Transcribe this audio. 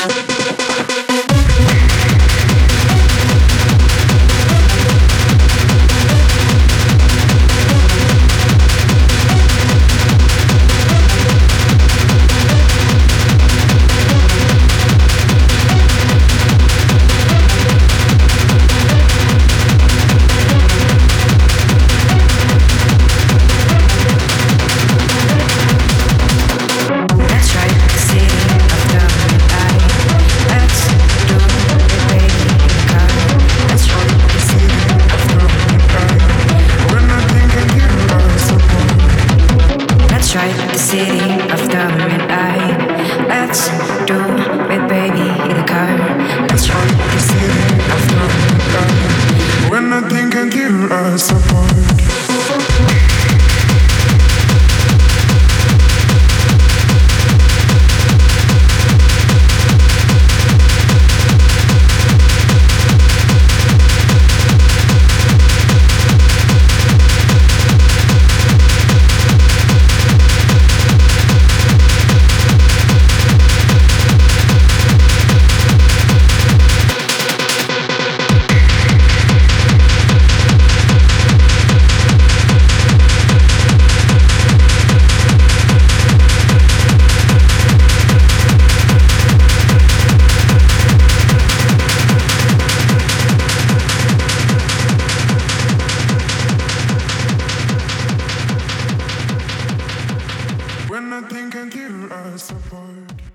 Thank strike the city of the red light. Let's do it, baby, in the car. Let's strike the city of the red light. When I think I give us nothing can give us support.